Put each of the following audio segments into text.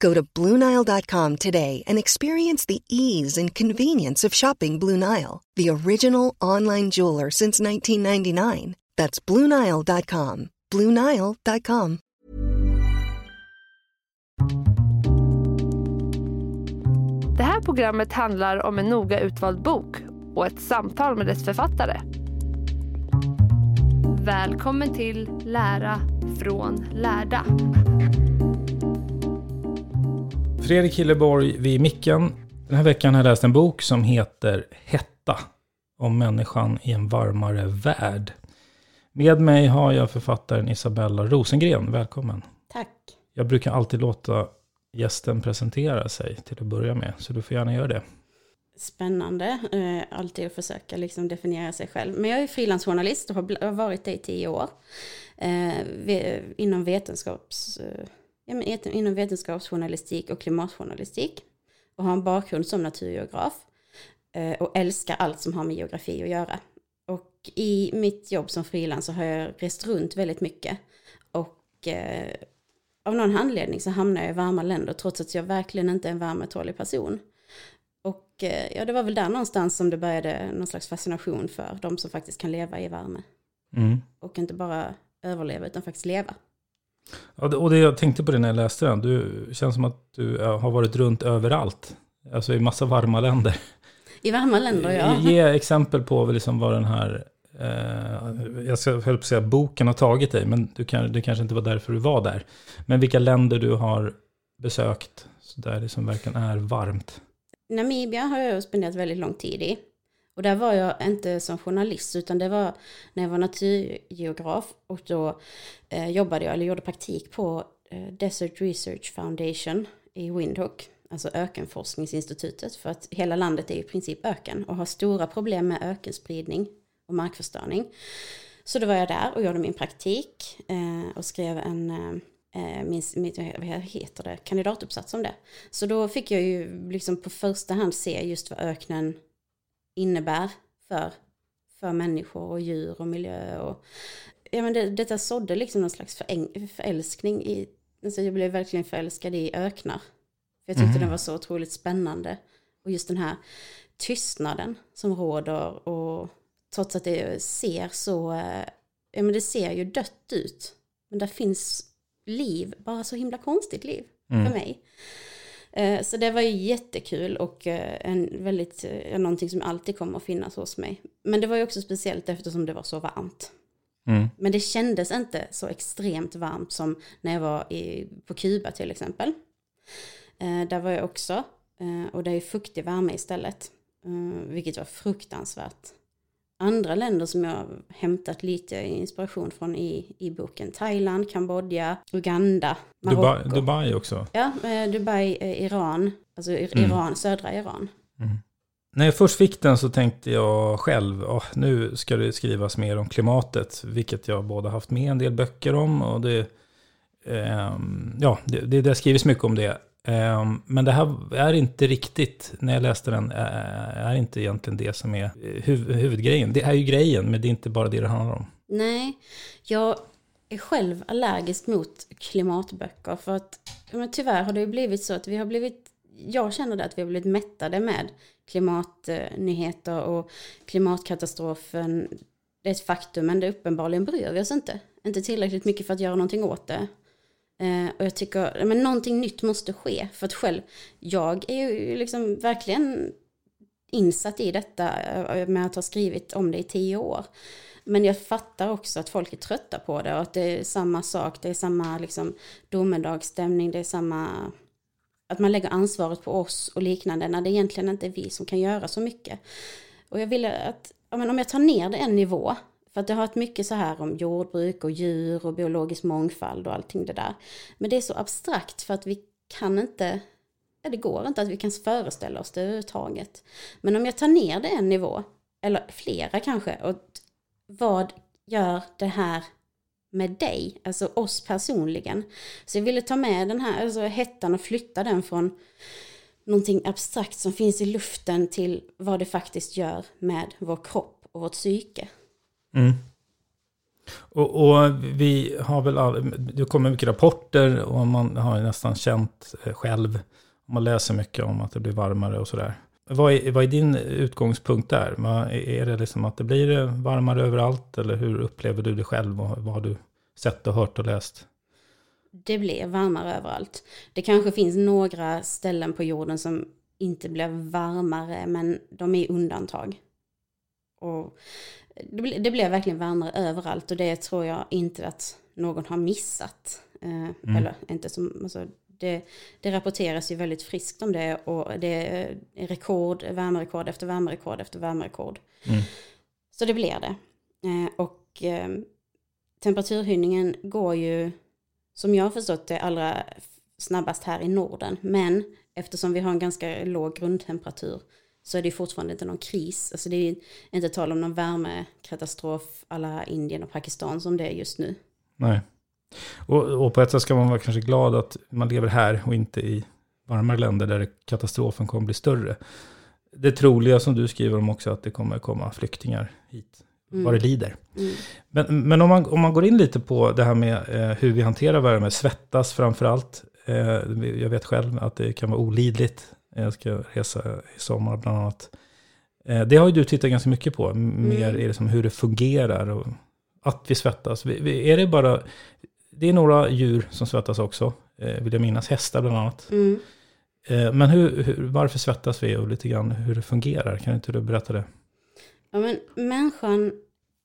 Go to BlueNile.com today and experience the ease and convenience of shopping Blue Nile, the original online jeweler since 1999. That's BlueNile.com. BlueNile.com. Det här programmet handlar om en noga utvald bok och ett samtal med dess författare. Välkommen till Lära från lärda. Fredrik Hilleborg vid micken. Den här veckan har jag läst en bok som heter Hetta. Om människan i en varmare värld. Med mig har jag författaren Isabella Rosengren. Välkommen. Tack. Jag brukar alltid låta gästen presentera sig till att börja med. Så du får gärna göra det. Spännande, eh, alltid att försöka liksom definiera sig själv. Men jag är frilansjournalist och har varit det i tio år. Eh, inom, vetenskaps, ja, men inom vetenskapsjournalistik och klimatjournalistik. Och har en bakgrund som naturgeograf. Eh, och älskar allt som har med geografi att göra. Och i mitt jobb som frilans så har jag rest runt väldigt mycket. Och eh, av någon anledning så hamnar jag i varma länder trots att jag verkligen inte är en värmetålig person. Och eh, ja, det var väl där någonstans som det började någon slags fascination för de som faktiskt kan leva i värme. Mm. Och inte bara överleva utan faktiskt leva. Ja, och det jag tänkte på det när jag läste den. Du känns som att du har varit runt överallt. Alltså i massa varma länder. I varma länder, ja. Ge exempel på liksom vad den här, eh, jag ska höll på att säga boken har tagit dig, men du kan, det kanske inte var därför du var där. Men vilka länder du har besökt, där det som verkligen är varmt. Namibia har jag spenderat väldigt lång tid i. Och där var jag inte som journalist utan det var när jag var naturgeograf och då eh, jobbade jag, eller gjorde praktik på eh, Desert Research Foundation i Windhoek, alltså ökenforskningsinstitutet, för att hela landet är i princip öken och har stora problem med ökenspridning och markförstöring. Så då var jag där och gjorde min praktik eh, och skrev en eh, eh, min, min, vad heter det, kandidatuppsats om det. Så då fick jag ju liksom på första hand se just vad öknen innebär för, för människor och djur och miljö. Och, ja, men det, detta sådde liksom någon slags föräng, förälskning i, alltså jag blev verkligen förälskad i öknar. För jag tyckte den var så otroligt spännande. Och just den här tystnaden som råder och trots att det ser så, eh, ja men det ser ju dött ut. Men där finns liv, bara så himla konstigt liv för mig. Eh, Så det var ju jättekul och eh, en väldigt, eh, någonting som alltid kommer att finnas hos mig. Men det var ju också speciellt eftersom det var så varmt. Mm. Men det kändes inte så extremt varmt som när jag var i, på Kuba till exempel. Där var jag också. Och det är fuktig värme istället. Vilket var fruktansvärt. Andra länder som jag hämtat lite inspiration från i, i boken. Thailand, Kambodja, Uganda, Dubai, Marocko. Dubai också. Ja, eh, Dubai, eh, Iran, alltså Mm. Iran, södra Iran. När jag först fick den så tänkte jag själv, åh, nu ska det skrivas mer om klimatet, vilket jag både haft med en del böcker om och det, ehm, ja, det, det, det har skrivits mycket om det. Ehm, men det här är inte riktigt, när jag läste den, eh, är inte egentligen det som är eh, huvudgrejen. Det är ju grejen, men det är inte bara det det handlar om. Nej, jag är själv allergisk mot klimatböcker. För att men tyvärr har det ju blivit så att vi har blivit, jag känner det att vi har blivit mättade med klimatnyheter och klimatkatastrofen. Det är ett faktum, men det uppenbarligen bryr vi oss inte. Inte tillräckligt mycket för att göra någonting åt det. Eh, och jag tycker, men någonting nytt måste ske. För att själv, jag är ju liksom verkligen insatt i detta eh, med att ha skrivit om det i tio år. Men jag fattar också att folk är trötta på det och att det är samma sak, det är samma liksom domedagsstämning, det är samma... Att man lägger ansvaret på oss och liknande när det egentligen inte är vi som kan göra så mycket. Och jag ville att, ja, men om jag tar ner det en nivå, för att det har varit mycket så här om jordbruk och djur och biologisk mångfald och allting det där. Men det är så abstrakt för att vi kan inte, ja, det går inte att vi kan föreställa oss det överhuvudtaget. Men om jag tar ner det en nivå, eller flera kanske, och vad gör det här med dig, alltså oss personligen. Så jag ville ta med den här alltså hettan och flytta den från någonting abstrakt som finns i luften till vad det faktiskt gör med vår kropp och vårt psyke. Mm. Och, och, vi har väl, all, det kommer mycket rapporter och man har nästan känt eh, själv, man läser mycket om att det blir varmare och sådär. Vad är, vad är din utgångspunkt där? Är det liksom att det blir varmare överallt? Eller hur upplever du det själv? Och vad har du sett och hört och läst? Det blir varmare överallt. Det kanske finns några ställen på jorden som inte blir varmare, men de är undantag. Och det, blir, det blir verkligen varmare överallt och det tror jag inte att någon har missat. Eh, mm. Eller inte som, alltså, det, det rapporteras ju väldigt friskt om det och det är rekord, värmerekord efter värmerekord efter värmerekord. Mm. Så det blir det. Eh, och eh, temperaturhöjningen går ju, som jag har förstått det, allra snabbast här i Norden. Men eftersom vi har en ganska låg grundtemperatur så är det fortfarande inte någon kris. Alltså det är inte tal om någon värmekatastrof alla Indien och Pakistan som det är just nu. Nej. Och, och, på ett sätt ska man vara kanske glad att man lever här och inte i varmare länder där katastrofen kommer bli större. Det troliga som du skriver om också att det kommer komma flyktingar hit mm. vad det lider. Mm. Men, men om, man, om man går in lite på det här med eh, hur vi hanterar värme, svettas framför allt. Eh, jag vet själv att det kan vara olidligt. Jag ska resa i sommar bland annat. Eh, det har ju du tittat ganska mycket på, mer mm. i det som hur det fungerar och att vi svettas. Vi, vi, är det bara det är några djur som svettas också, eh, vill jag minnas. Hästar bland annat. Mm. Eh, men hur, hur, varför svettas vi och lite grann hur det fungerar? Kan inte du berätta det? Ja, men människan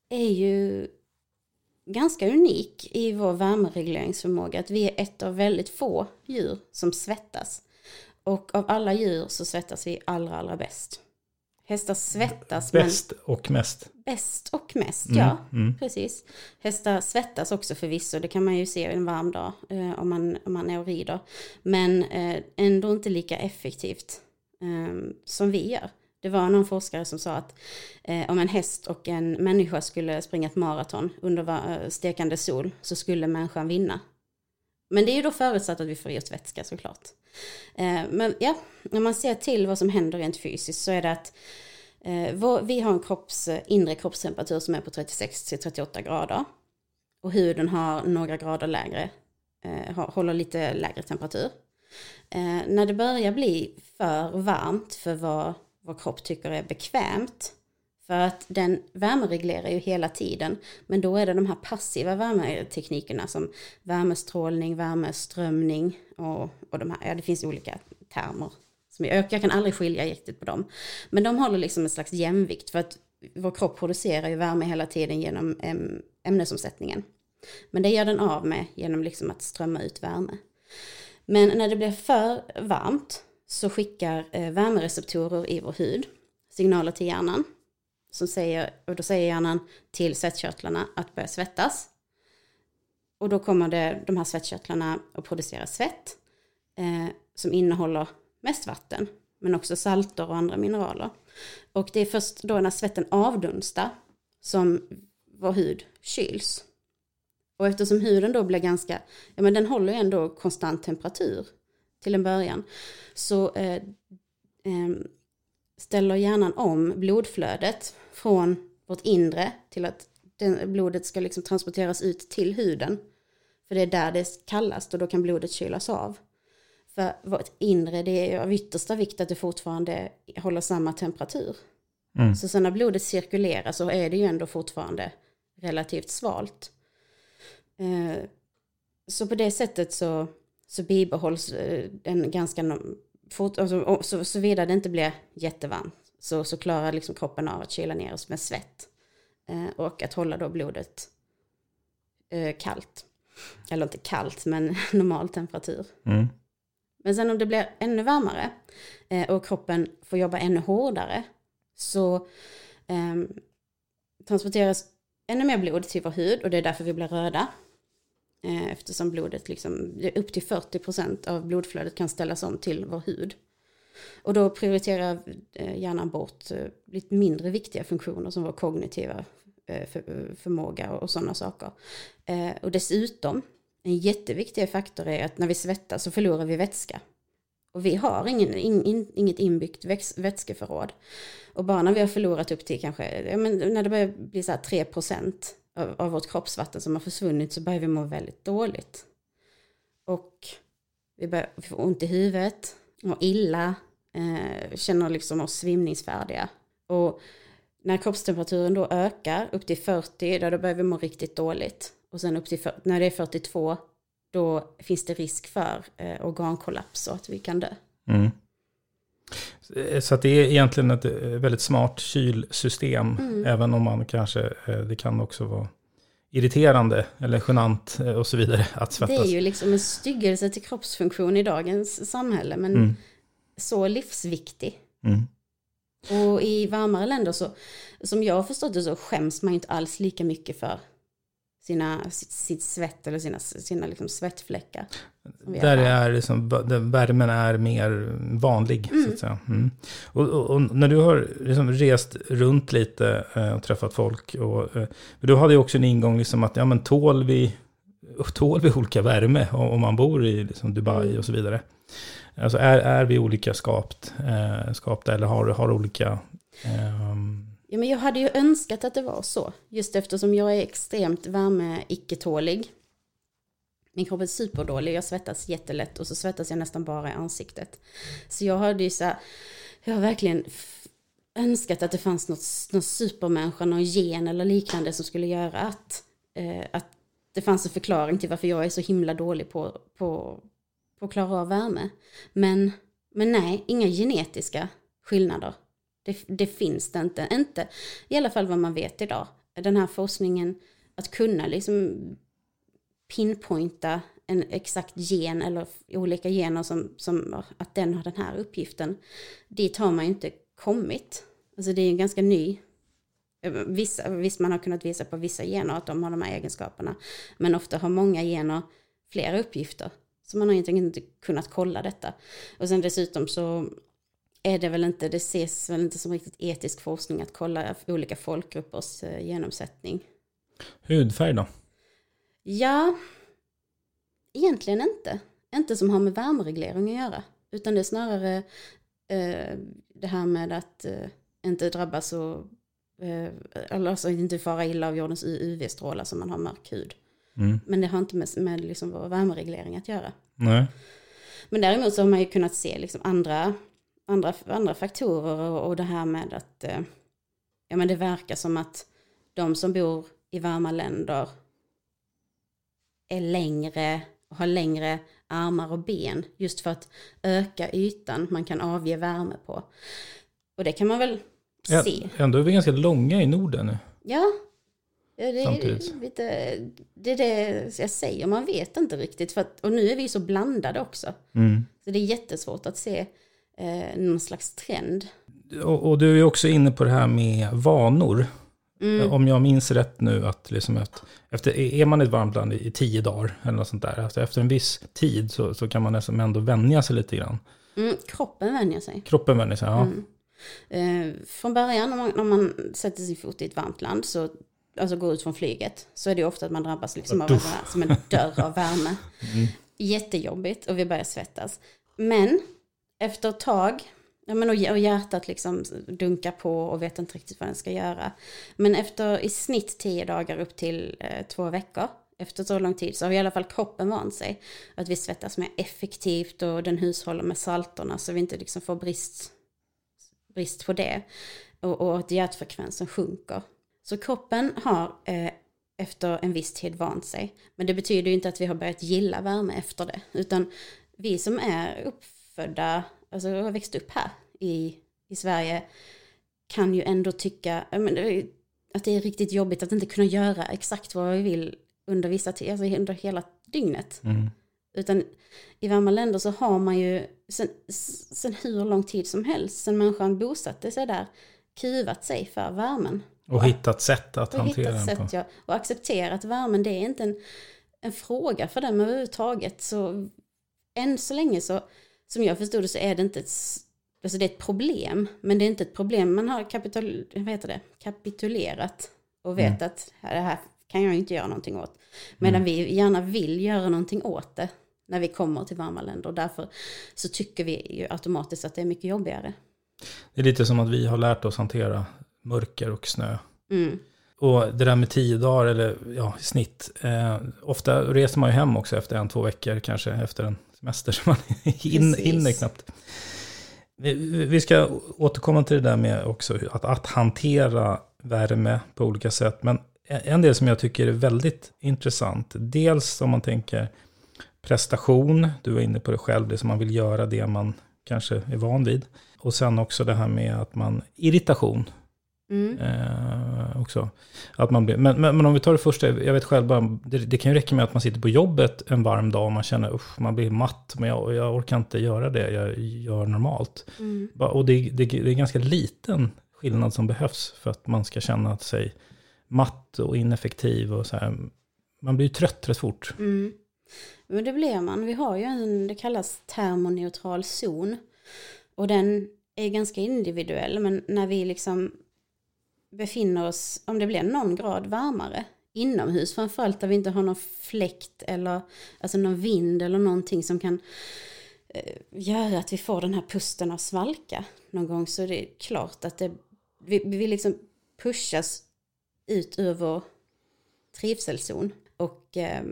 är ju ganska unik i vår värmeregleringsförmåga. Att vi är ett av väldigt få djur som svettas. Och av alla djur så svettas vi allra, allra bäst. Hästar svettas. Bäst men... och mest. Bäst och mest, mm, ja. Mm. Precis. Hästar svettas också förvisso, det kan man ju se en varm dag eh, om, man, om man är och rider. Men eh, ändå inte lika effektivt eh, som vi gör. Det var någon forskare som sa att eh, om en häst och en människa skulle springa ett maraton under eh, stekande sol så skulle människan vinna. Men det är ju då förutsatt att vi får i oss vätska såklart. Eh, men ja, när man ser till vad som händer rent fysiskt så är det att eh, vi har en kropps, eh, inre kroppstemperatur som är på 36-38 grader. Och huden har några grader lägre, håller lite lägre temperatur. När det börjar bli för varmt för vad vår kropp tycker är bekvämt för att den värmereglerar ju hela tiden. Men då är det de här passiva värmeteknikerna som värmestrålning, värmeströmning och, och de här, ja det finns olika termer. Som jag, jag kan aldrig skilja riktigt på dem. Men de håller liksom en slags jämvikt för att vår kropp producerar ju värme hela tiden genom ämnesomsättningen. Men det gör den av med genom liksom att strömma ut värme. Men när det blir för varmt så skickar eh, värmereceptorer i vår hud signaler till hjärnan som säger, och då säger hjärnan till svettkörtlarna att börja svettas. Och då kommer det, de här svettkörtlarna att producera svett eh, som innehåller mest vatten, men också salter och andra mineraler. Och det är först då när svetten avdunstar som vår hud kyls. Och eftersom huden då blir ganska, ja men den håller ju ändå konstant temperatur till en början, så eh, eh, ställer hjärnan om blodflödet från vårt inre till att den, blodet ska liksom transporteras ut till huden. För det är där det är kallast och då kan blodet kylas av. För vårt inre, det är av yttersta vikt att det fortfarande håller samma temperatur. Mm. Så sen när blodet cirkulerar så är det ju ändå fortfarande relativt svalt. Eh, så på det sättet så, så bibehålls eh, en ganska, fort, alltså, så, såvida det inte blir jättevarmt så, så klarar liksom kroppen av att kyla ner oss med svett. Eh, och att hålla då blodet eh, kallt. Eller inte kallt, men normal temperatur. Mm. Men sen om det blir ännu varmare eh, och kroppen får jobba ännu hårdare så eh, transporteras ännu mer blod till vår hud och det är därför vi blir röda. Eftersom blodet, liksom, upp till 40% av blodflödet kan ställas om till vår hud. Och då prioriterar eh, hjärnan bort eh, lite mindre viktiga funktioner som vår kognitiva eh, förmåga och, sådana saker. Och dessutom, en jätteviktig faktor är att när vi svettas så förlorar vi vätska. Och vi har ingen, in, in, inget inbyggt väx, vätskeförråd. Och bara när vi har förlorat upp till kanske, ja, men när det börjar bli så här 3% av, av vårt kroppsvatten som har försvunnit så börjar vi må väldigt dåligt. Och vi börjar vi får ont i huvudet, mår illa, eh, känner liksom oss svimningsfärdiga. Och när kroppstemperaturen då ökar upp till 40, då, då börjar vi må riktigt dåligt. Och sen upp till, när det är 42, då finns det risk för eh, organkollaps och att vi kan dö. Mm. Så att det är egentligen ett eh, väldigt smart kylsystem. Mm. Även om man kanske, eh, det kan också vara irriterande eller genant eh, och så vidare att Det svettas. är ju liksom en styggelse till kroppsfunktion i dagens samhälle, men Mm. så livsviktig. Mm. Och i varmare länder så, som jag har förstått det så skäms man ju inte alls lika mycket för sina, sitt, sitt svett eller sina, sina liksom svettfläckar. Där är liksom, värmen är mer vanlig. Så att säga. Mm. Och, och, och när du har liksom rest runt lite eh, och träffat folk. Och, eh, du hade ju också en ingång liksom att ja, men tål, vi, tål vi olika värme om man bor i liksom Dubai och så vidare. Alltså är, är vi olika skapt, eh, skapta eller har, har olika... ehm, Ja, men jag hade ju önskat att det var så. Just eftersom jag är extremt värme-icke-tålig. Min kropp är superdålig, jag svettas jättelätt och så svettas jag nästan bara i ansiktet. Så jag hade ju så här, jag har verkligen önskat att det fanns något, någon supermänniska, någon gen eller liknande som skulle göra att, eh, att det fanns en förklaring till varför jag är så himla dålig på, på, på att klara av värme. Men, men nej, inga genetiska skillnader. Det, det finns det inte. inte. I alla fall vad man vet idag. Den här forskningen, att kunna liksom pinpointa en exakt gen eller olika gener som, som att den har den här uppgiften. Dit har man ju inte kommit. Alltså det är ju ganska ny. Eh, vissa, visst man har kunnat visa på vissa gener att de har de här egenskaperna. Men ofta har många gener flera uppgifter. Så man har egentligen inte kunnat kolla detta. Och sen dessutom så är det väl inte, det ses väl inte som riktigt etisk forskning att kolla olika folkgruppers eh, genomsättning. hudfärg då? Ja, egentligen inte. Inte som har med värmereglering att göra. Utan det är snarare eh, det här med att eh, inte drabbas och eh, eller alltså inte fara illa av jordens UV-strålar som man har mörk hud. Mm. Men det har inte med, med liksom vår värmereglering att göra. Nej. Men däremot så har man ju kunnat se liksom andra, andra, andra faktorer och, och det här med att eh, ja, men det verkar som att de som bor i varma länder är längre och har längre armar och ben just för att öka ytan man kan avge värme på. Och det kan man väl Ja, se. ändå är vi ganska långa i Norden nu. Ja, ja det, är lite, det är det jag säger, man vet inte riktigt. För att, och nu är vi så blandade också. Mm. Så det är jättesvårt att se eh, någon slags trend. Och, och du är också inne på det här med vanor. Mm. Om jag minns rätt nu att liksom efter, efter, är man i ett varmt land i, tio dagar eller något sånt där. Efter, efter en viss tid så, så kan man nästan ändå vänja sig lite grann. Mm, kroppen vänjer sig. Kroppen vänjer sig, ja. Mm. Eh, från början när man, när man sätter sin fot i ett varmt land, så, alltså går ut från flyget, så är det ofta att man drabbas liksom av en, som en dörr av värme. Jättejobbigt och vi börjar svettas. Men efter ett tag Ja, men och och hjärtat liksom dunkar på och vet inte riktigt vad den ska göra. Men efter i snitt tio dagar upp till eh, två veckor, efter så lång tid, så har i alla fall kroppen vant sig. Att vi svettas mer effektivt och den hushåller med salterna så vi inte liksom får brist, brist på det. Och, och att hjärtfrekvensen sjunker. Så kroppen har eh, efter en viss tid vant sig. Men det betyder ju inte att vi har börjat gilla värme efter det. Utan vi som är uppfödda, alltså har växt upp här i, i Sverige, kan ju ändå tycka men, att det är riktigt jobbigt att inte kunna göra exakt vad vi vill under vissa alltså under hela dygnet. Mm. Utan i varma länder så har man ju sen, sen hur lång tid som helst, sen människan bosatte sig där, kuvat sig för värmen. Och hittat sätt att Och hantera hittat den på. sätt, ja. Och accepterat värmen, det är inte en, en fråga för dem överhuvudtaget. Så än så länge så, som jag förstod det så är det inte ett, alltså det är ett problem. Men det är inte ett problem, man har kapitul, vad heter det? kapitulerat och vet att det här kan jag inte göra någonting åt. Medan vi gärna vill göra någonting åt det när vi kommer till varma länder. Och därför så tycker vi ju automatiskt att det är mycket jobbigare. Det är lite som att vi har lärt oss hantera mörker och snö. Mm. Och det där med tio dagar eller ja, i snitt. Eh, ofta reser man ju hem också efter en, två veckor kanske efter en semester. Så man hin, hinner knappt. Vi, vi ska återkomma till det där med också att, att hantera värme på olika sätt. Men en del som jag tycker är väldigt intressant. Dels om man tänker prestation. Du var inne på det själv, det som man vill göra, det man kanske är van vid. Och sen också det här med att man, irritation. Mm. Eh, också. Att man blir, men, men, men om vi tar det första, jag vet själv bara, det, det kan ju räcka med att man sitter på jobbet en varm dag och man känner usch, man blir matt, men jag, jag orkar inte göra det jag gör normalt. Mm. Och det, det, det är ganska liten skillnad som behövs för att man ska känna sig matt och ineffektiv och så här. Man blir ju trött rätt fort. Mm. Men det blir man. Vi har ju en, det kallas termoneutral zon. Och den är ganska individuell. Men när vi liksom befinner oss, om det blir någon grad varmare inomhus, framförallt där vi inte har någon fläkt eller alltså någon vind eller någonting som kan eh, göra att vi får den här pusten av svalka någon gång så är det klart att det, vi, vi liksom pushas ut ur vår trivselzon. Och eh,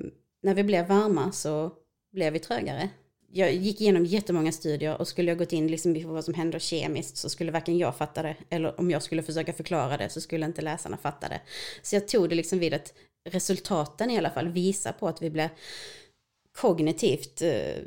när vi blir varma så blir vi trögare. Jag gick igenom jättemånga studier och skulle jag gått in liksom på vad som händer kemiskt så skulle varken jag fatta det eller om jag skulle försöka förklara det så skulle inte läsarna fatta det. Så jag tog det liksom vid att resultaten i alla fall visar på att vi blir kognitivt eh,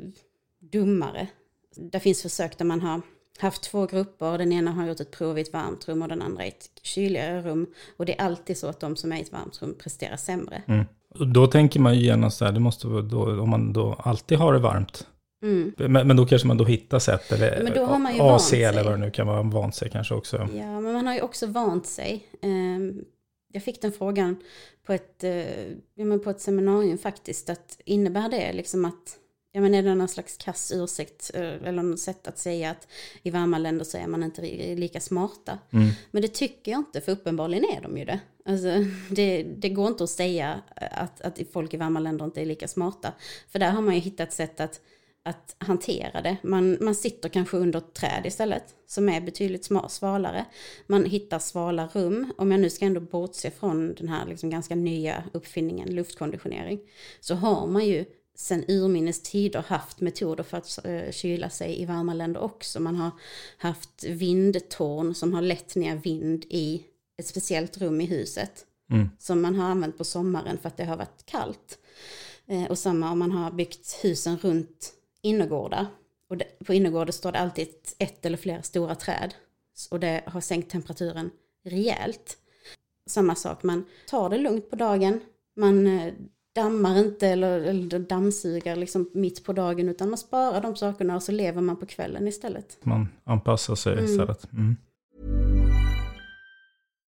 dummare. Det finns försök där man har haft två grupper, den ena har gjort ett prov i ett varmt rum och den andra i ett kyligare rum. Och det är alltid så att de som är i ett varmt rum presterar sämre. Mm. Och då tänker man ju genast så här, det måste då, om man då alltid har det varmt. Mm. Men, men då kanske man då hittar sätt, eller Men då har man ju AC eller vad det nu kan vara, vant sig kanske också. Ja, men man har ju också vant sig. Ehm, Jag fick den frågan på ett, eh, ja, men på ett seminarium faktiskt. Att innebär det liksom att, ja men är det någon slags kass ursäkt eh, eller något sätt att säga att i varma länder så är man inte lika smarta. Mm. Men det tycker jag inte, för uppenbarligen är de ju det. Alltså, det, det går inte att säga att, att folk i varma länder inte är lika smarta. För där har man ju hittat sätt att, att hantera det. Man, man sitter kanske under ett träd istället, som är betydligt svalare. Man hittar svala rum, om jag nu ska ändå bortse från den här liksom ganska nya uppfinningen luftkonditionering, så har man ju sen urminnes tider haft metoder för att eh, kyla sig i varma länder också. Man har haft vindtorn som har lett ner vind i ett speciellt rum i huset. Mm. Som man har använt på sommaren för att det har varit kallt. Eh, och samma om man har byggt husen runt innergårdar. Och på innergårdar står det alltid ett, eller flera stora träd. Och det har sänkt temperaturen rejält. Samma sak, man tar det lugnt på dagen. Man eh, dammar inte eller, eller dammsuger liksom mitt på dagen utan man sparar de sakerna och så lever man på kvällen istället. Man anpassar sig Mm. istället. Mm.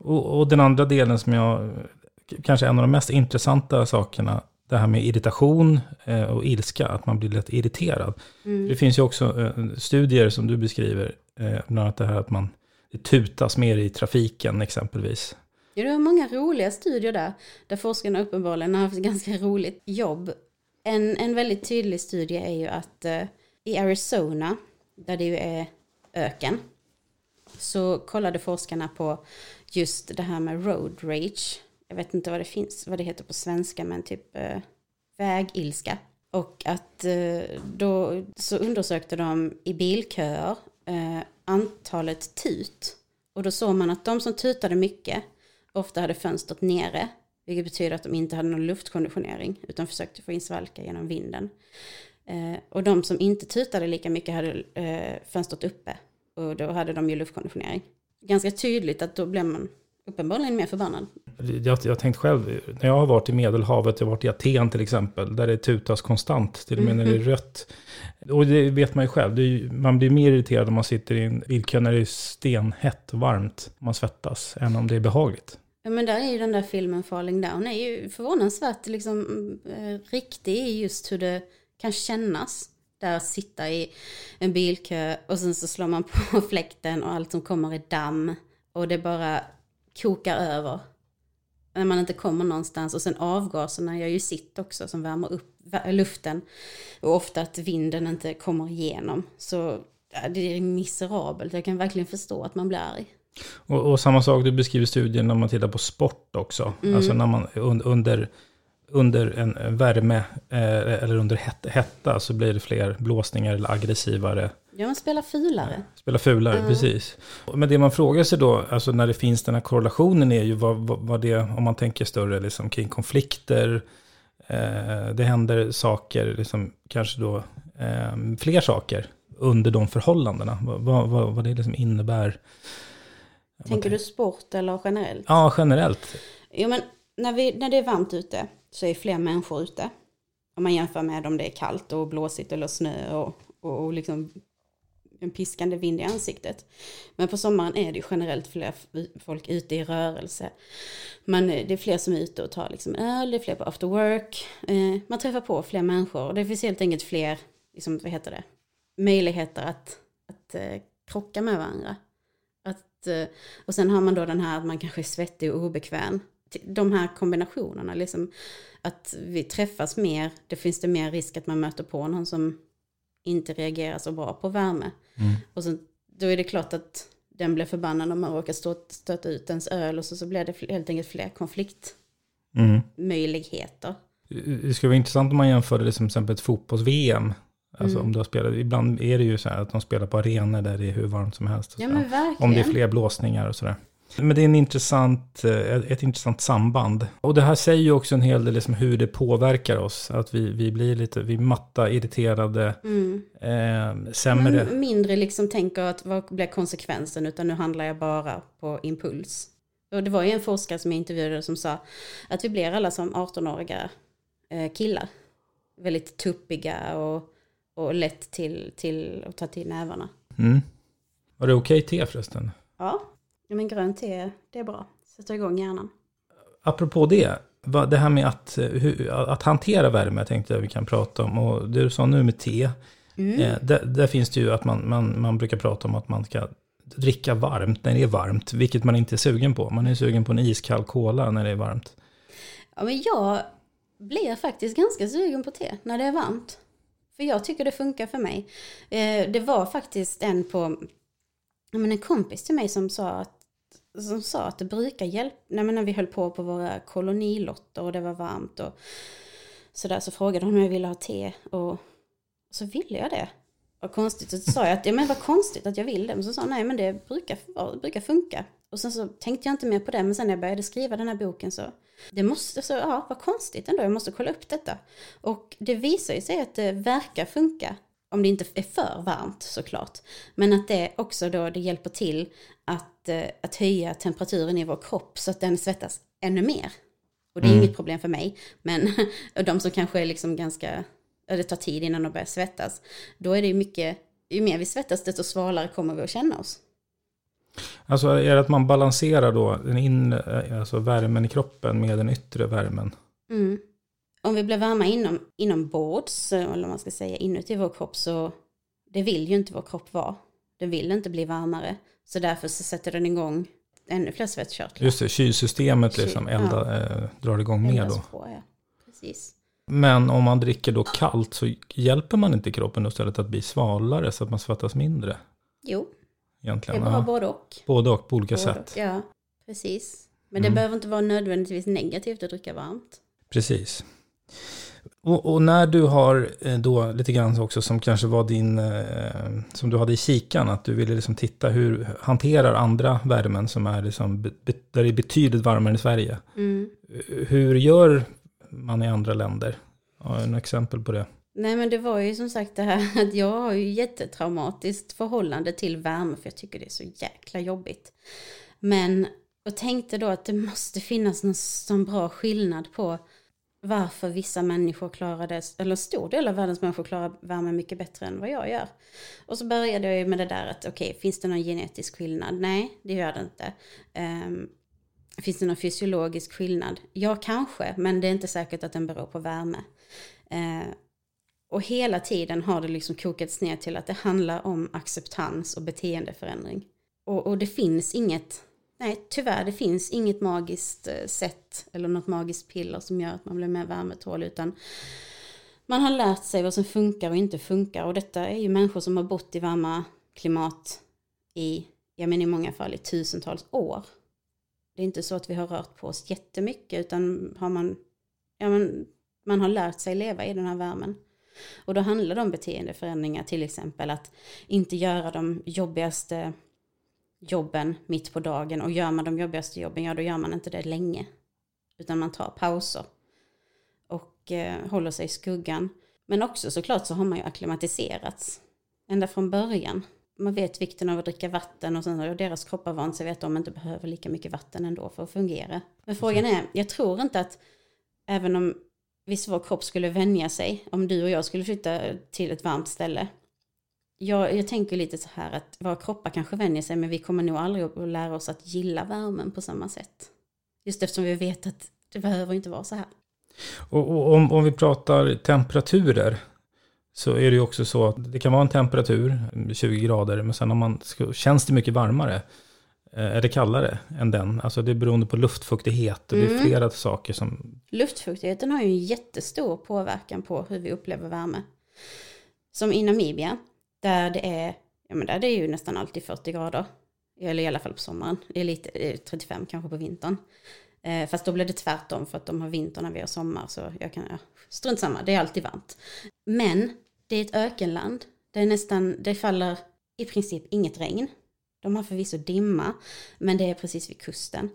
Och, och den andra delen som jag, kanske en av de mest intressanta sakerna, det här med irritation eh, och ilska, att man blir lätt irriterad. Mm. Det finns ju också eh, studier som du beskriver, eh, bland annat det här att man det tutas mer i trafiken exempelvis. Ja, det var många roliga studier där, där forskarna uppenbarligen har haft ett ganska roligt jobb. En, en väldigt tydlig studie är ju att eh, i Arizona, där det ju är öken, så kollade forskarna på just det här med road rage. Jag vet inte vad det finns, vad det heter på svenska, men typ eh, vägilska. Och att eh, då så undersökte de i bilköer eh, antalet tut. Och då såg man att de som tutade mycket ofta hade fönstret nere. Vilket betyder att de inte hade någon luftkonditionering utan försökte få in svalka genom vinden. Eh, och de som inte tutade lika mycket hade eh, fönstret uppe. Och då hade de ju luftkonditionering. Ganska tydligt att då blev man uppenbarligen mer förbannad. Jag, har tänkt själv, när jag har varit i Medelhavet, jag har varit i Aten till exempel, där det tutas konstant, till och med när det är rött. Och det vet man ju själv, är man blir mer irriterad om man sitter i en bilkö när det är stenhett och varmt, man svettas, än om det är behagligt. Ja men där är ju den där filmen Falling Down är ju förvånansvärt liksom eh, riktig i just hur det kan kännas. Där sitta i en bilkö och sen så slår man på fläkten och allt som kommer är damm. Och det bara kokar över. När man inte kommer någonstans. Och sen avgaserna gör ju sitt också som värmer upp luften. Och ofta att vinden inte kommer igenom. Så det är miserabelt. Jag kan verkligen förstå att man blir arg. Och, och samma sak, du beskriver studien när man tittar på sport också. Alltså när man un, under, under en värme eh, eller under het, hetta så blir det fler blåsningar eller aggressivare Ja, man spelar fulare. Spela fulare, precis. Men det man frågar sig då, alltså när det finns den här korrelationen är ju vad, vad, vad det, om man tänker större liksom kring konflikter, eh, det händer saker, liksom, kanske då eh, fler saker under de förhållandena. Vad, vad, vad, vad det liksom innebär. Tänker du sport eller generellt? Ja, generellt. Jo men när, vi, när det är varmt ute så är fler människor ute. Om man jämför med om det är kallt och blåsigt eller snö och, och, och liksom en piskande vind i ansiktet. Men på sommaren är det generellt fler folk ute i rörelse. Man, eh, det är fler som är ute och tar liksom öl, det är fler på after work. Eh, man träffar på fler människor och det finns helt enkelt fler, liksom, vad heter det, möjligheter att, att eh, krocka med varandra. Att, eh, och sen har man då den här att man kanske är svettig och obekväm. De här kombinationerna, liksom att vi träffas mer, det finns det mer risk att man möter på någon som inte reagerar så bra på värme. Och sen, då är det klart att den blir förbannad om man råkar stå, stöta ut ens öl och så, så blir det helt enkelt fler konfliktmöjligheter. Mm. Det skulle vara intressant om man jämför det som till exempel ett fotbolls-VM. Alltså Mm. om du har spelat, ibland är det ju så här att de spelar på arenor där det är hur varmt som helst. Ja. Om det är fler blåsningar och sådär. Men det är en intressant, eh, ett intressant samband. Och det här säger ju också en hel del liksom hur det påverkar oss. Att vi, vi blir lite, vi matta, irriterade, Mm. eh, sämre. Man mindre liksom tänker att vad blir konsekvensen utan nu handlar jag bara på impuls. Och det var ju en forskare som jag intervjuade som sa att vi blir alla som 18-åriga eh, killar. Väldigt tuppiga och, och lätt till, till att ta till nävarna. Mm. Var det okej te förresten? Ja, ja men grönt te det är bra. Sätter igång hjärnan. Apropå det, det här med att, eh, att hantera värme tänkte jag vi kan prata om. Och det du sa nu med te, eh, där, där finns det ju att man, man, man brukar prata om att man ska dricka varmt när det är varmt, vilket man inte är sugen på. Man är sugen på en iskall cola när det är varmt. Ja, men jag blir faktiskt ganska sugen på te när det är varmt. För jag tycker det funkar för mig. Eh, det var faktiskt en på, men en kompis till mig som sa att som sa att det brukar hjälpa, nej, men när vi höll på på våra kolonilotter och det var varmt och sådär så frågade hon om jag ville ha te och så ville jag det. Och konstigt, och så sa jag att ja, men vad konstigt att jag vill det. Men så sa hon nej men det brukar, det brukar funka. Och sen så tänkte jag inte mer på det, men sen när jag började skriva den här boken så det måste, så, ja vad konstigt ändå, jag måste kolla upp detta. Och det visar ju sig att det verkar funka, om det inte är för varmt såklart. Men att det också då det hjälper till att, eh, att höja temperaturen i vår kropp så att den svettas ännu mer. Och det är inget problem för mig, men och de som kanske är liksom ganska, det tar tid innan de börjar svettas, då är det ju mycket, ju mer vi svettas desto svalare kommer vi att känna oss. Alltså är det att man balanserar då den inre, alltså värmen i kroppen med den yttre värmen? Mm. Om vi blir varma inom, inombords, eller vad man ska säga, inuti vår kropp så det vill ju inte vår kropp vara. Den vill inte bli varmare. Så därför så sätter den igång ännu fler svettkörtlar. Just det, kylsystemet liksom Kyl- elda, eh, drar igång mer då. På, ja. Precis. Men om man dricker då kallt så hjälper man inte kroppen istället att bli svalare så att man svettas mindre? Jo, det Egentligen. är bara Ja. både och. Både och på olika Både sätt. och, Ja, precis. Men det Mm. behöver inte vara nödvändigtvis negativt att dricka varmt. Precis. Och, och när du har eh, då lite grann också som kanske var din, eh, som du hade i kikan, att du ville liksom titta hur hanterar andra värmen som är liksom, där det är betydligt varmare än i Sverige. Mm. Hur gör man i andra länder? Har du några exempel på det? Nej men det var ju som sagt det här att jag har ju jättetraumatiskt förhållande till värme för jag tycker det är så jäkla jobbigt. Men jag tänkte då att det måste finnas någon sån bra skillnad på varför vissa människor klarar det, eller en stor del av världens människor klarar värme mycket bättre än vad jag gör. Och så började jag ju med det där att okej, finns det någon genetisk skillnad? Nej, det gör det inte. Um, finns det någon fysiologisk skillnad? Ja, kanske, men det är inte säkert att den beror på värme. Uh, och hela tiden har det liksom kokats ner till att det handlar om acceptans och beteendeförändring. Och, och det finns inget, nej tyvärr det finns inget magiskt eh, sätt eller något magiskt piller som gör att man blir mer värmetålig utan man har lärt sig vad som funkar och inte funkar och detta är ju människor som har bott i varma klimat i, jag menar i många fall i tusentals år. Det är inte så att vi har rört på oss jättemycket utan har man, ja men man har lärt sig leva i den här värmen. Och då handlar det om beteendeförändringar, till exempel att inte göra de jobbigaste jobben mitt på dagen. Och gör man de jobbigaste jobben, ja då gör man inte det länge. Utan man tar pauser. Och eh, håller sig i skuggan. Men också såklart så har man ju akklimatiserats. Ända från början. Man vet vikten av att dricka vatten och sen har deras kroppar vant sig vid att de inte behöver lika mycket vatten ändå för att fungera. Men frågan är, jag tror inte att även om visst vår kropp skulle vänja sig om du och jag skulle flytta till ett varmt ställe. Jag, jag tänker lite så här att våra kroppar kanske vänjer sig men vi kommer nog aldrig att lära oss att gilla värmen på samma sätt. Just eftersom vi vet att det behöver inte vara så här. Och, och om, om vi pratar temperaturer så är det ju också så att det kan vara en temperatur, 20 grader, men sen om man känns det mycket varmare. Eh, Är det kallare än den? Alltså det är beroende på luftfuktighet och det är Mm. flera saker som... Luftfuktigheten har ju en jättestor påverkan på hur vi upplever värme. Som i Namibia, där det är, ja men där det är ju nästan alltid 40 grader. Eller i alla fall på sommaren. Det är lite 35 kanske på vintern. Eh, fast då blir det tvärtom för att de har vinter när vi har sommar. Så jag kan, ja, strunt samma, det är alltid varmt. Men det är ett ökenland. Det är nästan, det faller i princip inget regn. De har förvisso dimma, men det är precis vid kusten.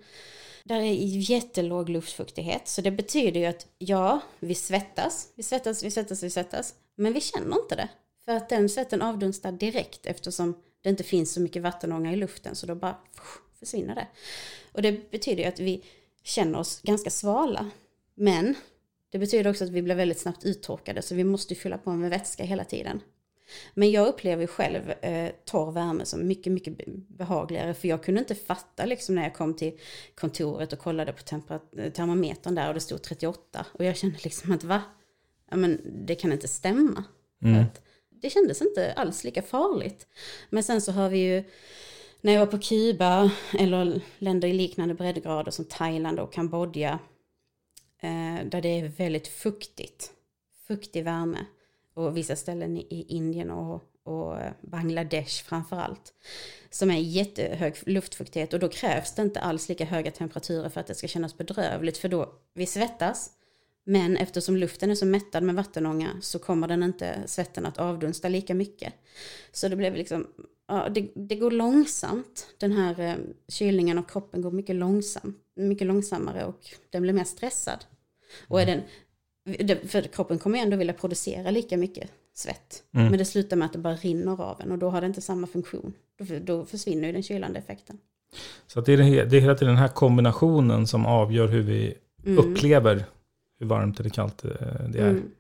Där är jättelåg luftfuktighet, så det betyder ju att ja, vi svettas, vi svettas, vi svettas, vi svettas, men vi känner inte det. För att den svetten avdunstar direkt eftersom det inte finns så mycket vattenånga i luften, så då bara försvinner det. Och det betyder ju att vi känner oss ganska svala. Men det betyder också att vi blir väldigt snabbt uttorkade, så vi måste fylla på med vätska hela tiden. Men jag upplever själv eh, torr värme som mycket, mycket behagligare. För jag kunde inte fatta liksom när jag kom till kontoret och kollade på termometern där och det stod 38. Och jag kände liksom att va? Ja men det kan inte stämma. Mm det kändes inte alls lika farligt. Men sen så har vi ju när jag var på Kuba eller länder i liknande breddgrader som Thailand och Kambodja. Eh, där det är väldigt fuktigt. Fuktig värme och vissa ställen i Indien och, och Bangladesh framför allt. Som är jättehög luftfuktighet och då krävs det inte alls lika höga temperaturer för att det ska kännas bedrövligt för då vi svettas. Men eftersom luften är så mättad med vattenånga så kommer den inte svetten att avdunsta lika mycket. Så det blev liksom, ja, det, det går långsamt. Den här eh, kylningen av kroppen går mycket, långsamt, mycket långsammare och den blir mer stressad. Och är den för kroppen kommer ändå vilja producera lika mycket svett. Mm. Men det slutar med att det bara rinner av en och då har det inte samma funktion. Då, då försvinner ju den kylande effekten. Så det, är, det är hela tiden den här kombinationen som avgör hur vi mm. upplever hur varmt eller kallt eh, det är. Mm.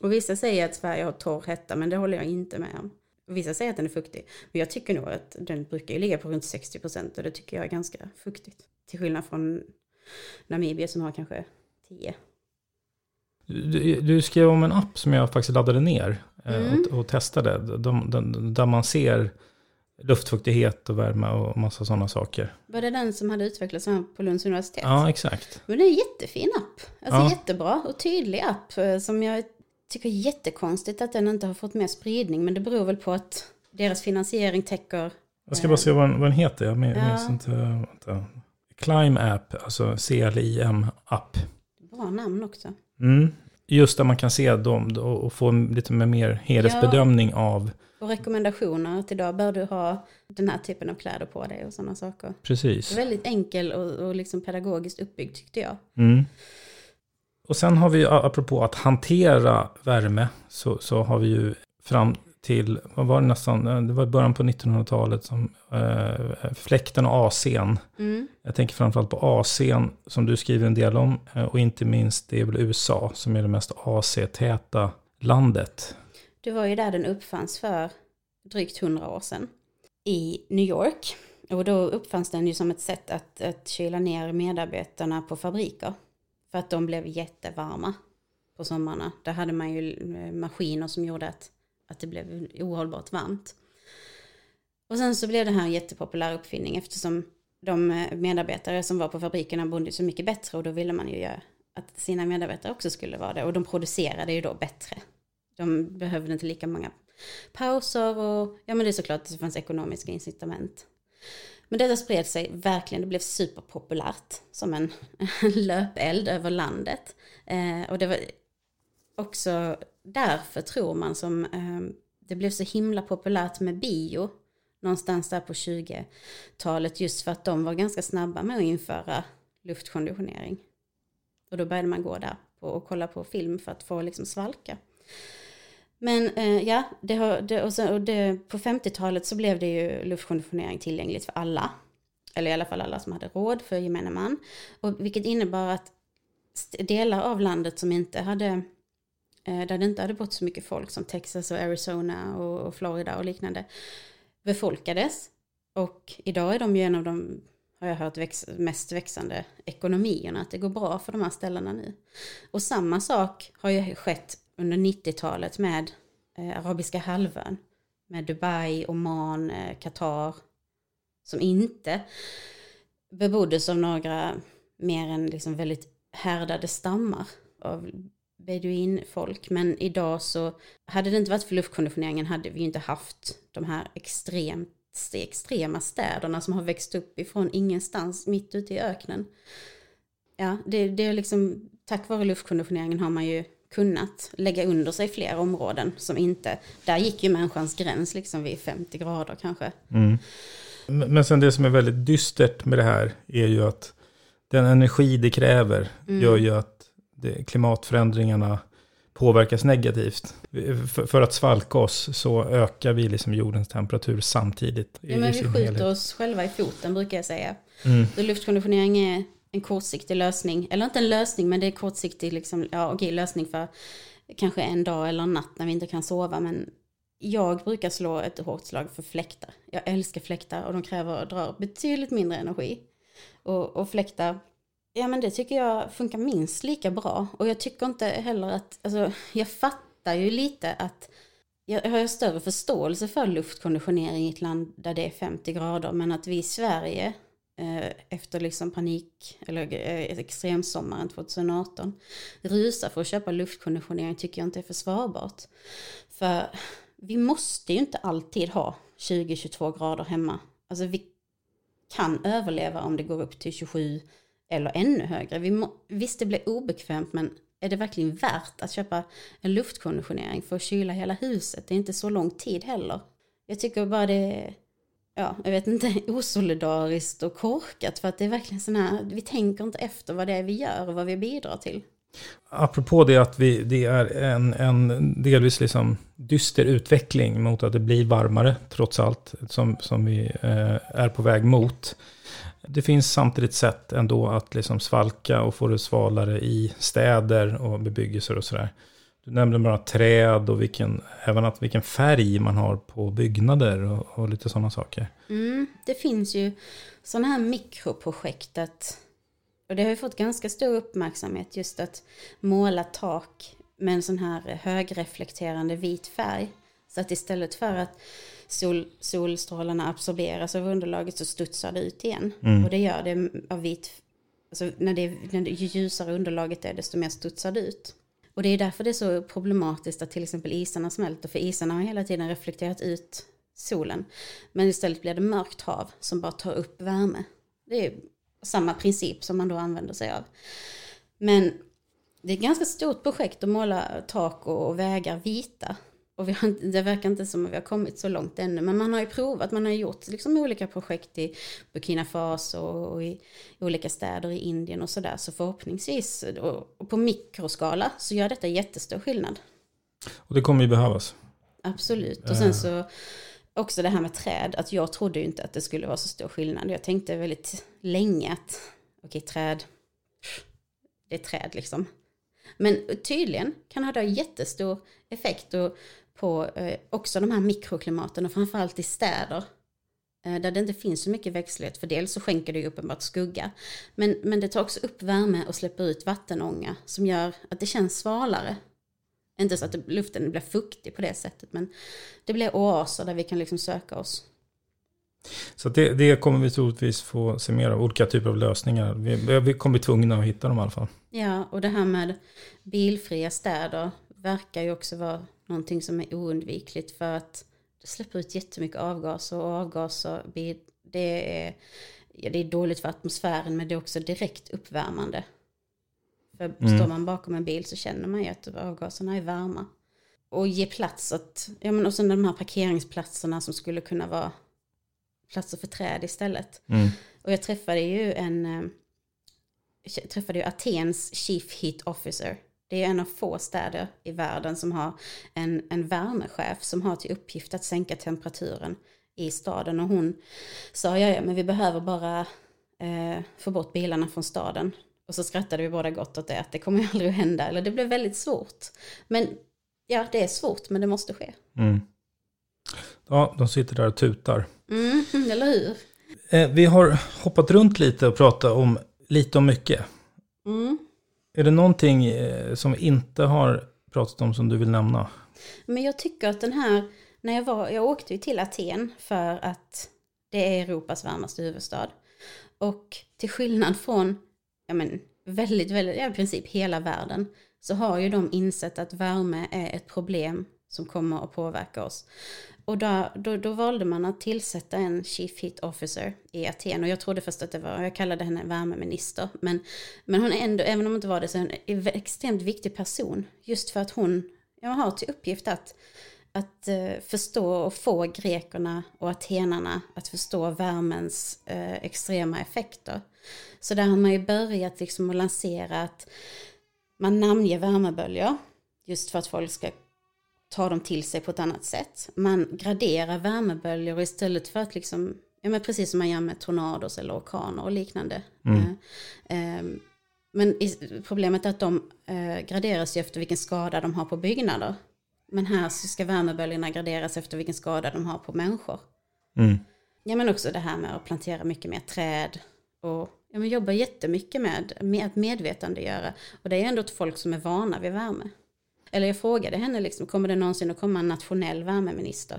Och vissa säger att Sverige har torr hetta, men det håller jag inte med om. Vissa säger att den är fuktig, men jag tycker nog att den brukar ligga på runt 60 procent och det tycker jag är ganska fuktigt. Till skillnad från Namibia som har kanske 10. Du, du, skrev om en app som jag faktiskt laddade ner eh, mm. och, och, testade. De, de, där man ser luftfuktighet och värme och massa sådana saker. Var det den som hade utvecklats på Lunds universitet? Ja, exakt. Men det är en jättefin app. Alltså ja. jättebra och tydlig app eh, som jag tycker är jättekonstigt att den inte har fått mer spridning. Men det beror väl på att deras finansiering täcker... Jag ska bara se vad den, vad den heter. Jag minns ja. inte. Vänta. Climb App, alltså CLIM app. Bra namn också. Mm. Just där man kan se dem och få lite mer helhetsbedömning ja. av... Och rekommendationer att idag bör du ha den här typen av kläder på dig och sådana saker. Precis. Väldigt enkel och, och liksom pedagogiskt uppbyggd tyckte jag. Mm. Och sen har vi, apropå att hantera värme, så, så har vi ju fram till, vad var det nästan, eh, det var början på 1900-talet som eh, fläkten och AC'n. Mm. Jag tänker framförallt på AC'n som du skriver en del om eh, och inte minst det är väl USA som är det mest AC-täta landet. Det var ju där den uppfanns för drygt hundra år sedan i New York. Och då uppfanns den ju som ett sätt att, att kyla ner medarbetarna på fabriker. För att de blev jättevarma på sommarna. Där hade man ju eh, maskiner som gjorde att att det blev ohållbart varmt. Och sen så blev det här en jättepopulär uppfinning eftersom de eh, medarbetare som var på fabrikerna bodde så mycket bättre och då ville man ju göra att sina medarbetare också skulle vara det och de producerade ju då bättre. De behövde inte lika många pauser och ja men det är såklart att det fanns ekonomiska incitament. Men detta spred sig verkligen, det blev superpopulärt som en löpeld över landet. Eh, och det var också därför tror man som eh, det blev så himla populärt med bio någonstans där på 20-talet just för att de var ganska snabba med att införa luftkonditionering. Och då började man gå där och kolla på film för att få liksom svalka. Men eh, ja, det har, det, och, så, och det, på 50-talet så blev det ju luftkonditionering tillgängligt för alla. Eller i alla fall alla som hade råd för gemene man. Och vilket innebar att delar av landet som inte hade Eh, där det inte hade bott så mycket folk som Texas och Arizona och Florida och liknande, befolkades. Och idag är de ju en av de, har jag hört, väx, mest växande ekonomierna, att det går bra för de här ställena nu. Och samma sak har ju skett under 90-talet med eh, Arabiska halvön, med Dubai, Oman, eh, Qatar, som inte beboddes av några mer än liksom väldigt härdade stammar av beduinfolk. Men idag så, hade det inte varit för luftkonditioneringen hade vi ju inte haft de här extremt extrema städerna som har växt upp ifrån ingenstans mitt ute i öknen. Ja, det, det är liksom, tack vare luftkonditioneringen har man ju kunnat lägga under sig fler områden som inte, där gick ju människans gräns liksom vid 50 grader kanske. Mm. Men sen det som är väldigt dystert med det här är ju att den energi det kräver mm. gör ju att klimatförändringarna påverkas negativt. För, för, att svalka oss så ökar vi liksom jordens temperatur samtidigt. Ja, men vi skjuter helhet. oss själva i foten brukar jag säga. Mm. Så luftkonditionering är en kortsiktig lösning. Eller inte en lösning, men det är kortsiktig liksom, ja, okej, lösning för kanske en dag eller en natt när vi inte kan sova. Men jag brukar slå ett hårt slag för fläktar. Jag älskar fläktar och de kräver drar betydligt mindre energi. Och, och fläktar, ja men det tycker jag funkar minst lika bra. Och jag tycker inte heller att, alltså jag fattar ju lite att jag har större förståelse för luftkonditionering i ett land där det är 50 grader. Men att vi i Sverige eh, efter liksom panik eller eh, extremsommaren 2018 rusa för att köpa luftkonditionering tycker jag inte är försvarbart. För vi måste ju inte alltid ha 20-22 grader hemma. Alltså vi kan överleva om det går upp till 27 eller ännu högre. Vi må, visst det blir obekvämt men är det verkligen värt att köpa en luftkonditionering för att kyla hela huset? Det är inte så lång tid heller. Jag tycker bara det är ja, jag vet inte, osolidariskt och korkat. För att det är verkligen sådana här, vi tänker inte efter vad det är vi gör och vad vi bidrar till. Apropå det att vi, det är en, en delvis liksom dyster utveckling mot att det blir varmare trots allt som, som vi eh, är på väg mot. Det finns samtidigt sätt ändå att liksom svalka och få det svalare i städer och bebyggelser och sådär. Du nämnde bara träd och vilken, även att vilken färg man har på byggnader och, och lite sådana saker. Mm, det finns ju sådana här mikroprojektet. Och det har ju fått ganska stor uppmärksamhet just att måla tak med en sån här högreflekterande vit färg. Så att istället för att sol, solstrålarna absorberas av underlaget så studsar det ut igen. Mm. Och det gör det av vit, alltså när det, när det, ju ljusare underlaget är desto mer studsar det ut. Och det är därför det är så problematiskt att till exempel isarna smälter, för isarna har hela tiden reflekterat ut solen. Men istället blir det mörkt hav som bara tar upp värme. Det är samma princip som man då använder sig av. Men det är ett ganska stort projekt att måla tak och vägar vita. Och vi har, det verkar inte som att vi har kommit så långt ännu. Men man har ju provat, man har gjort liksom olika projekt i Burkina Faso och i olika städer i Indien och sådär. Så förhoppningsvis, och på mikroskala, så gör detta jättestor skillnad. Och det kommer ju behövas. Absolut. Och sen så också det här med träd. Att jag trodde ju inte att det skulle vara så stor skillnad. Jag tänkte väldigt länge att, okej okay, träd, det är träd liksom. Men tydligen kan ha jättestor effekt. Och på eh, också de här mikroklimaten och framförallt i städer. Eh, där det inte finns så mycket växtlighet. För dels så skänker det ju uppenbart skugga. Men, men det tar också upp värme och släpper ut vattenånga. Som gör att det känns svalare. Inte så att luften blir fuktig på det sättet. Men det blir oaser där vi kan liksom söka oss. Så det, det, kommer vi troligtvis få se mer av, olika typer av lösningar. Vi, vi kommer bli tvungna att hitta dem i alla fall. Ja, och det här med bilfria städer verkar ju också vara någonting som är oundvikligt för att det släpper ut jättemycket avgaser och avgaser det är, ja, det är dåligt för atmosfären men det är också direkt uppvärmande. För mm. står man bakom en bil så känner man ju att avgaserna är varma. Och ge plats att, ja men och sen de här parkeringsplatserna som skulle kunna vara platser för träd istället. Mm. Och jag träffade ju en, jag eh, träffade ju Atens Chief Heat Officer det är en av få städer i världen som har en, en värmechef som har till uppgift att sänka temperaturen i staden. Och hon sa, ja, ja men vi behöver bara eh, få bort bilarna från staden. Och så skrattade vi båda gott åt det, att det kommer aldrig att hända. Eller det blev väldigt svårt. Men ja, det är svårt, men det måste ske. Mm. Ja, de sitter där och tutar. Mm, eller hur? Eh, vi har hoppat runt lite och pratat om lite om mycket. Mm. Är det någonting eh, som vi inte har pratat om som du vill nämna? Men jag tycker att den här, när jag var, jag åkte ju till Aten för att det är Europas varmaste huvudstad. Och till skillnad från, ja men väldigt, väldigt, ja, i princip hela världen, så har ju de insett att värme är ett problem som kommer att påverka oss. Och då, då, då, valde man att tillsätta en Chief Hit Officer i Aten. Och jag trodde först att det var, jag kallade henne värmeminister. Men, men hon är ändå, även om hon inte var det, så är hon en extremt viktig person. Just för att hon ja, har till uppgift att att uh, förstå och få grekerna och atenarna att förstå värmens uh, extrema effekter. Så där har man ju börjat liksom att lansera att man namnger värmeböljor just för att folk ska ta dem till sig på ett annat sätt. Man graderar värmeböljor istället för att liksom, ja men precis som man gör med tornados eller orkaner och liknande. Mm. Eh, eh, men problemet är att de eh, graderas ju efter vilken skada de har på byggnader. Men här så ska värmeböljorna graderas efter vilken skada de har på människor. Mm. Ja men också det här med att plantera mycket mer träd. Och ja, men jobba jättemycket med, med att medvetandegöra. Och det är ändå ett folk som är vana vid värme. Eller jag frågade henne liksom, kommer det någonsin att komma en nationell värmeminister?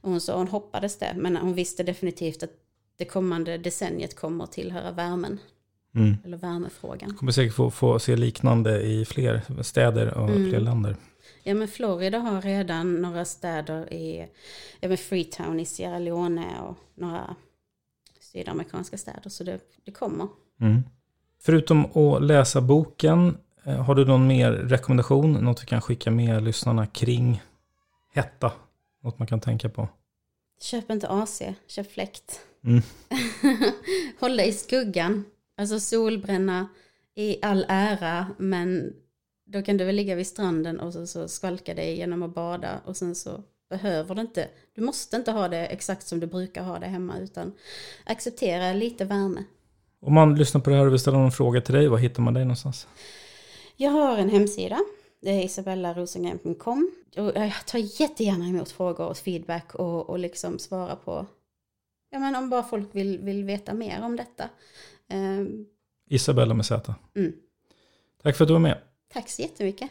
Och hon sa hon hoppades det, men hon visste definitivt att det kommande decenniet kommer att tillhöra värmen. Mm. Eller värmefrågan. Kommer säkert få, få se liknande i fler städer och mm. fler länder. Ja men Florida har redan några städer i ja, men Freetown i Sierra Leone och några sydamerikanska städer. Så det, det kommer. Mm. Förutom att läsa boken, har du någon mer rekommendation? Något vi kan skicka med lyssnarna kring hetta? Något man kan tänka på? Köp inte AC, köp fläkt. Mm. Håll dig i skuggan. Alltså solbränna i all ära, men då kan du väl ligga vid stranden och så, så skvalka dig genom att bada och sen så behöver du inte, du måste inte ha det exakt som du brukar ha det hemma utan acceptera lite värme. Om man lyssnar på det här och vill ställa någon fråga till dig, var hittar man dig någonstans? Jag har en hemsida, det är isabellarosengren.com och jag tar jättegärna emot frågor och feedback och, och liksom svara på, ja men om bara folk vill, vill veta mer om detta. Um, Isabella med Z. Mm. Tack för att du var med. Tack så jättemycket.